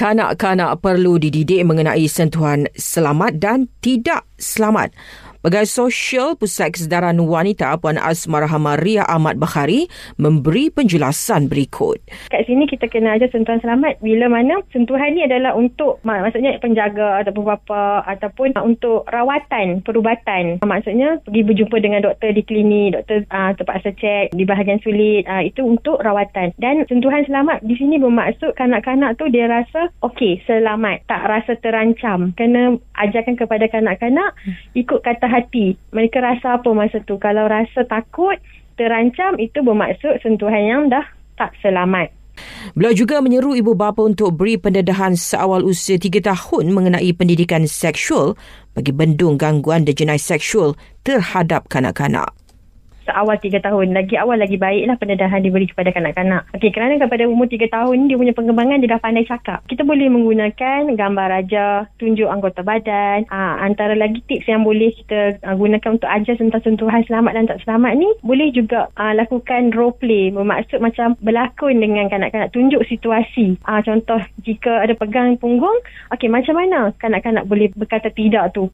Kanak-kanak perlu dididik mengenai sentuhan selamat dan tidak selamat. Pegawai Sosial Pusat Kesedaran Wanita Puan Asmara Maria Ahmad Bakhari memberi penjelasan berikut. Kat sini kita kena aja sentuhan selamat bila mana sentuhan ni adalah untuk maksudnya penjaga ataupun bapa ataupun untuk rawatan perubatan. Maksudnya pergi berjumpa dengan doktor di klinik, doktor uh, terpaksa cek di bahagian sulit uh, itu untuk rawatan. Dan sentuhan selamat di sini bermaksud kanak-kanak tu dia rasa okey selamat, tak rasa terancam. Kena ajarkan kepada kanak-kanak ikut kata hati. Mereka rasa apa masa tu? Kalau rasa takut, terancam, itu bermaksud sentuhan yang dah tak selamat. Beliau juga menyeru ibu bapa untuk beri pendedahan seawal usia 3 tahun mengenai pendidikan seksual bagi bendung gangguan dan jenayah seksual terhadap kanak-kanak seawal tiga tahun. Lagi awal lagi baiklah pendedahan diberi kepada kanak-kanak. Okey, kerana kepada umur tiga tahun dia punya pengembangan dia dah pandai cakap. Kita boleh menggunakan gambar raja, tunjuk anggota badan. Aa, ah, antara lagi tips yang boleh kita aa, ah, gunakan untuk ajar tentang sentuhan selamat dan tak selamat ni, boleh juga aa, lakukan role play. Bermaksud macam berlakon dengan kanak-kanak. Tunjuk situasi. Aa, contoh, jika ada pegang punggung, okey, macam mana kanak-kanak boleh berkata tidak tu?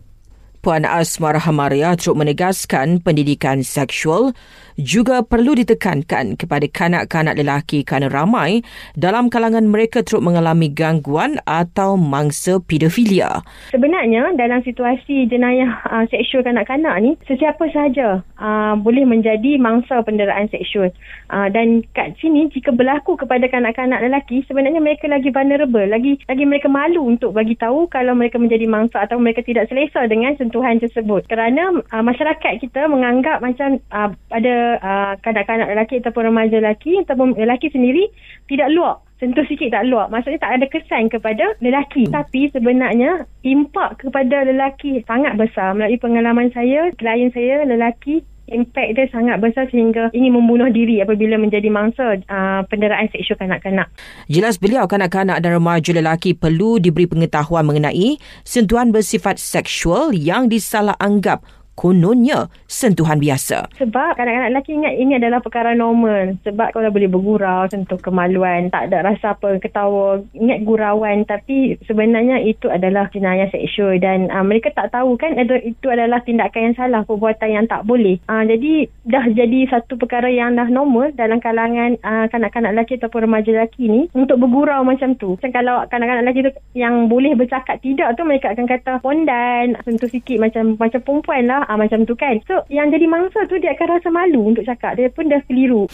Puan Asmar Hamaria teruk menegaskan pendidikan seksual juga perlu ditekankan kepada kanak-kanak lelaki kerana ramai dalam kalangan mereka teruk mengalami gangguan atau mangsa pedofilia. Sebenarnya dalam situasi jenayah uh, seksual kanak-kanak ni, sesiapa sahaja uh, boleh menjadi mangsa penderaan seksual. Uh, dan kat sini jika berlaku kepada kanak-kanak lelaki, sebenarnya mereka lagi vulnerable, lagi lagi mereka malu untuk bagi tahu kalau mereka menjadi mangsa atau mereka tidak selesa dengan sentuhan tersebut. Kerana uh, masyarakat kita menganggap macam uh, ada uh, kanak-kanak lelaki ataupun remaja lelaki ataupun lelaki sendiri tidak luak sentuh sikit tak luak. Maksudnya tak ada kesan kepada lelaki. Tapi sebenarnya impak kepada lelaki sangat besar. Melalui pengalaman saya, klien saya lelaki Impak dia sangat besar sehingga ingin membunuh diri apabila menjadi mangsa uh, penderaan seksual kanak-kanak. Jelas beliau kanak-kanak dan remaja lelaki perlu diberi pengetahuan mengenai sentuhan bersifat seksual yang disalah anggap kononnya sentuhan biasa. Sebab kadang-kadang lelaki ingat ini adalah perkara normal. Sebab kalau boleh bergurau, sentuh kemaluan, tak ada rasa apa, ketawa, ingat gurauan. Tapi sebenarnya itu adalah jenayah seksual. Dan uh, mereka tak tahu kan itu adalah tindakan yang salah, perbuatan yang tak boleh. Uh, jadi dah jadi satu perkara yang dah normal dalam kalangan uh, kanak-kanak lelaki ataupun remaja lelaki ni untuk bergurau macam tu. Macam kalau kanak-kanak lelaki tu yang boleh bercakap tidak tu mereka akan kata pondan, sentuh sikit macam macam perempuan lah uh, macam tu kan. So yang jadi mangsa tu dia akan rasa malu untuk cakap. Dia pun dah keliru.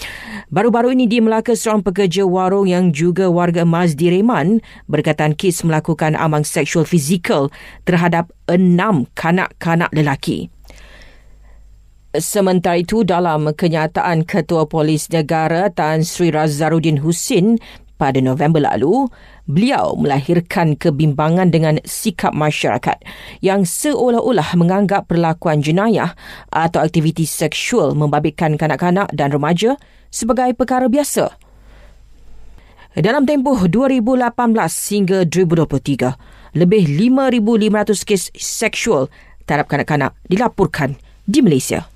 Baru-baru ini di Melaka seorang pekerja warung yang juga warga emas di Reman berkaitan kes melakukan amang seksual fizikal terhadap enam kanak-kanak lelaki. Sementara itu dalam kenyataan Ketua Polis Negara Tan Sri Razarudin Husin pada November lalu, beliau melahirkan kebimbangan dengan sikap masyarakat yang seolah-olah menganggap perlakuan jenayah atau aktiviti seksual membabitkan kanak-kanak dan remaja sebagai perkara biasa. Dalam tempoh 2018 hingga 2023, lebih 5,500 kes seksual terhadap kanak-kanak dilaporkan di Malaysia.